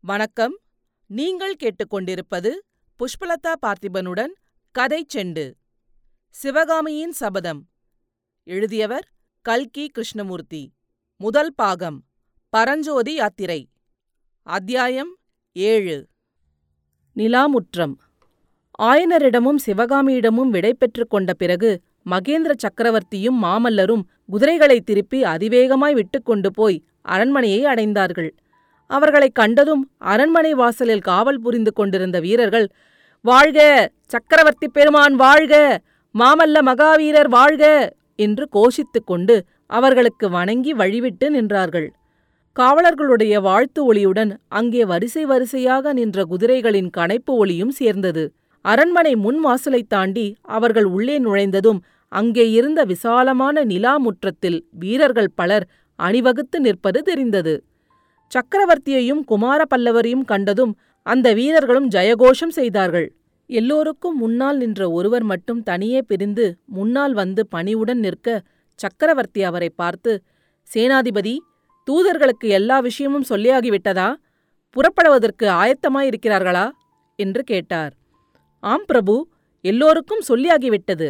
வணக்கம். நீங்கள் கேட்டுக்கொண்டிருப்பது புஷ்பலதா பார்த்திபனுடன் கதை செண்டு. சிவகாமியின் சபதம். எழுதியவர் கல்கி கிருஷ்ணமூர்த்தி. முதல் பாகம். பரஞ்சோதி யாத்திரை. அத்தியாயம் ஏழு. நிலாமுற்றம். ஆயனரிடமும் சிவகாமியிடமும் விடை கொண்ட பிறகு மகேந்திர சக்கரவர்த்தியும் மாமல்லரும் குதிரைகளை திருப்பி அதிவேகமாய் விட்டுக்கொண்டு போய் அரண்மனையை அடைந்தார்கள். அவர்களைக் கண்டதும் அரண்மனை வாசலில் காவல் புரிந்து கொண்டிருந்த வீரர்கள் வாழ்க சக்கரவர்த்தி பெருமான் வாழ்க! மாமல்ல மகாவீரர் வாழ்க! என்று கோஷித்துக் கொண்டு அவர்களுக்கு வணங்கி வழிவிட்டு நின்றார்கள். காவலர்களுடைய வாழ்த்து ஒளியுடன் அங்கே வரிசை வரிசையாக நின்ற குதிரைகளின் கனைப்பு ஒளியும் சேர்ந்தது. அரண்மனை முன் வாசலைத் தாண்டி அவர்கள் உள்ளே நுழைந்ததும் அங்கே இருந்த விசாலமான நிலா முற்றத்தில் வீரர்கள் பலர் அணிவகுத்து நிற்பது தெரிந்தது. சக்கரவர்த்தியையும் குமார பல்லவரையும் கண்டதும் அந்த வீரர்களும் ஜெயகோஷம் செய்தார்கள். எல்லோருக்கும் முன்னால் நின்ற ஒருவர் மட்டும் தனியே பிரிந்து முன்னால் வந்து பணிவுடன் நிற்க சக்கரவர்த்தி அவரை பார்த்து சேனாதிபதி தூதர்களுக்கு எல்லா விஷயமும் சொல்லியாகிவிட்டதா? புறப்படுவதற்கு ஆயத்தமாயிருக்கிறார்களா? என்று கேட்டார். ஆம் பிரபு எல்லோருக்கும் சொல்லியாகிவிட்டது.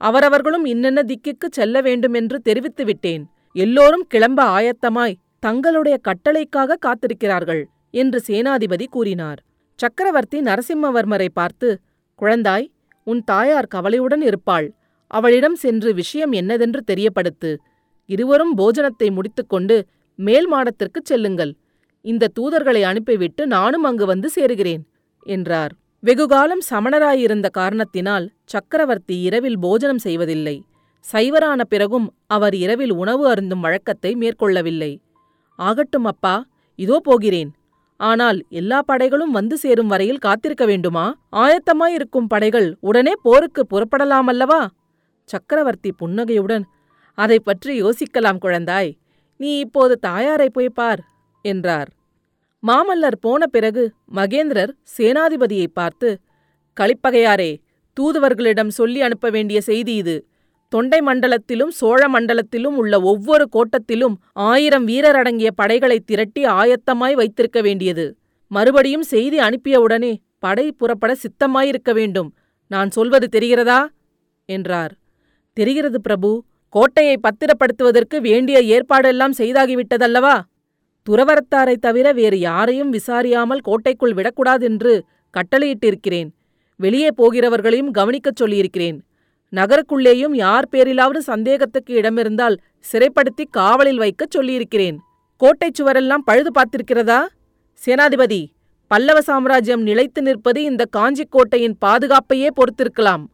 அவரவர்களும் இன்னென்ன திக்குக்கு செல்ல வேண்டுமென்று தெரிவித்து விட்டேன் எல்லோரும் கிளம்ப ஆயத்தமாய் தங்களுடைய கட்டளைக்காக காத்திருக்கிறார்கள் என்று சேனாதிபதி கூறினார். சக்கரவர்த்தி நரசிம்மவர்மரை பார்த்து குழந்தாய் உன் தாயார் கவலையுடன் இருப்பாள். அவளிடம் சென்று விஷயம் என்னதென்று தெரியப்படுத்து. இருவரும் போஜனத்தை முடித்துக்கொண்டு மேல் மாடத்திற்குச் செல்லுங்கள். இந்த தூதர்களை அனுப்பிவிட்டு நானும் அங்கு வந்து சேருகிறேன் என்றார். வெகுகாலம் சமணராயிருந்த காரணத்தினால் சக்கரவர்த்தி இரவில் போஜனம் செய்வதில்லை. சைவரான பிறகும் அவர் இரவில் உணவு அருந்தும் வழக்கத்தை மேற்கொள்ளவில்லை. ஆகட்டும் அப்பா இதோ போகிறேன். ஆனால் எல்லா படைகளும் வந்து சேரும் வரையில் காத்திருக்க வேண்டுமா? ஆயத்தமாயிருக்கும் படைகள் உடனே போருக்கு புறப்படலாமல்லவா? சக்கரவர்த்தி புன்னகையுடன் அதை பற்றி யோசிக்கலாம் குழந்தாய். நீ இப்போது தாயாரை போய் பார் என்றார். மாமல்லர் போன பிறகு மகேந்திரர் சேனாதிபதியை பார்த்து களிப்பகையாரே தூதுவர்களிடம் சொல்லி அனுப்ப வேண்டிய செய்தி இது. தொண்டை மண்டலத்திலும் சோழ மண்டலத்திலும் உள்ள ஒவ்வொரு கோட்டத்திலும் ஆயிரம் வீரர் அடங்கிய படைகளை திரட்டி ஆயத்தமாய் வைத்திருக்க வேண்டியது. மறுபடியும் செய்தி அனுப்பியவுடனே படை புறப்பட சித்தமாயிருக்க வேண்டும். நான் சொல்வது தெரிகிறதா? என்றார். தெரிகிறது பிரபு. கோட்டையை பத்திரப்படுத்துவதற்கு வேண்டிய ஏற்பாடெல்லாம் செய்தாகிவிட்டதல்லவா? துறவரத்தாரை தவிர வேறு யாரையும் விசாரியாமல் கோட்டைக்குள் விடக்கூடாதென்று கட்டளையிட்டிருக்கிறேன். வெளியே போகிறவர்களையும் கவனிக்கச் சொல்லியிருக்கிறேன். நகருக்குள்ளேயும் யார் பேரிலாவது சந்தேகத்துக்கு இடமிருந்தால் சிறைப்படுத்தி காவலில் வைக்கச் சொல்லியிருக்கிறேன். கோட்டைச் சுவரெல்லாம் பழுது பார்த்திருக்கிறதா? சேனாதிபதி பல்லவ சாம்ராஜ்யம் நிலைத்து நிற்பது இந்த காஞ்சிக் கோட்டையின் பாதுகாப்பையே பொறுத்திருக்கலாம்.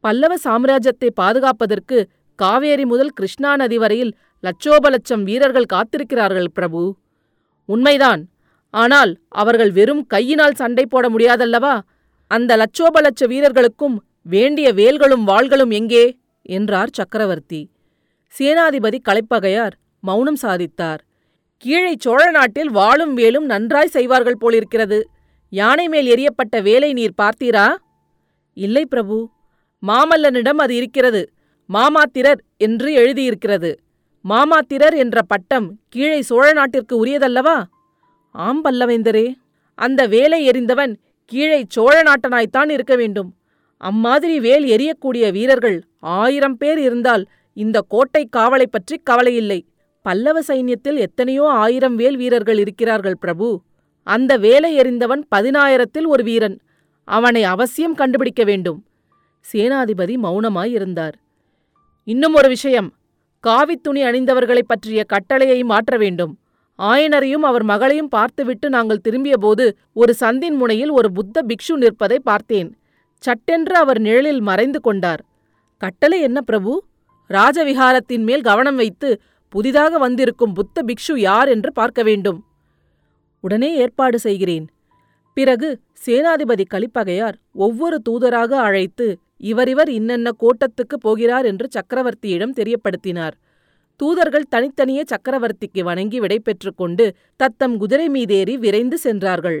பல்லவ சாம்ராஜ்யத்தை பாதுகாப்பதற்கு காவேரி முதல் கிருஷ்ணா நதி வரையில் லட்சோப லட்சம் வீரர்கள் காத்திருக்கிறார்கள் பிரபு. உண்மைதான். ஆனால் அவர்கள் வெறும் கையினால் சண்டை போட முடியாதல்லவா? அந்த லட்சோப லட்ச வீரர்களுக்கும் வேண்டிய வேல்களும் வாள்களும் எங்கே? என்றார் சக்கரவர்த்தி. சேனாதிபதி கலைப்பகையார் மௌனம் சாதித்தார். கீழே சோழ நாட்டில் வாளும் வேலும் நன்றாய் செய்வார்கள் போலிருக்கிறது. யானை மேல் எரியப்பட்ட வேலை நீர் பார்த்தீரா? இல்லை பிரபு. மாமல்லனிடம் அது இருக்கிறது. மாமாத்திரர் என்று எழுதியிருக்கிறது. மாமாத்திரர் என்ற பட்டம் கீழே சோழ நாட்டிற்கு உரியதல்லவா? ஆம் பல்லவேந்தரே. அந்த வேலை எறிந்தவன் கீழே சோழ நாட்டனாய்த்தான் இருக்க வேண்டும். அம்மாதிரி வேல் எரியக்கூடிய வீரர்கள் ஆயிரம் பேர் இருந்தால் இந்த கோட்டை காவலை பற்றி கவலையில்லை. பல்லவ சைன்யத்தில் எத்தனையோ ஆயிரம் வேல் வீரர்கள் இருக்கிறார்கள் பிரபு. அந்த வேலை எறிந்தவன் பதினாயிரத்தில் ஒரு வீரன். அவனை அவசியம் கண்டுபிடிக்க வேண்டும். சேனாதிபதி மௌனமாயிருந்தார். இன்னும் ஒரு விஷயம். காவித்துணி அணிந்தவர்களைப் பற்றிய கட்டளையை மாற்ற வேண்டும். ஆயனரையும் அவர் மகளையும் பார்த்துவிட்டு நாங்கள் திரும்பியபோது ஒரு சந்தின் முனையில் ஒரு புத்த பிக்ஷு நிற்பதை பார்த்தேன். சட்டென்று அவர் நிழலில் மறைந்து கொண்டார். கட்டளை என்ன பிரபு? ராஜவிகாரத்தின் மேல் கவனம் வைத்து புதிதாக வந்திருக்கும் புத்த பிக்ஷு யார் என்று பார்க்க வேண்டும். உடனே ஏற்பாடு செய்கிறேன். பிறகு சேனாதிபதி கலிப்பகையார் ஒவ்வொரு தூதராக அழைத்து இவரிவர் இன்னென்ன கோட்டத்துக்கு போகிறார் என்று சக்கரவர்த்தியிடம் தெரியப்படுத்தினார். தூதர்கள் தனித்தனியே சக்கரவர்த்திக்கு வணங்கி விடைபெற்றுக் கொண்டு தத்தம் குதிரை மீதேறி விரைந்து சென்றார்கள்.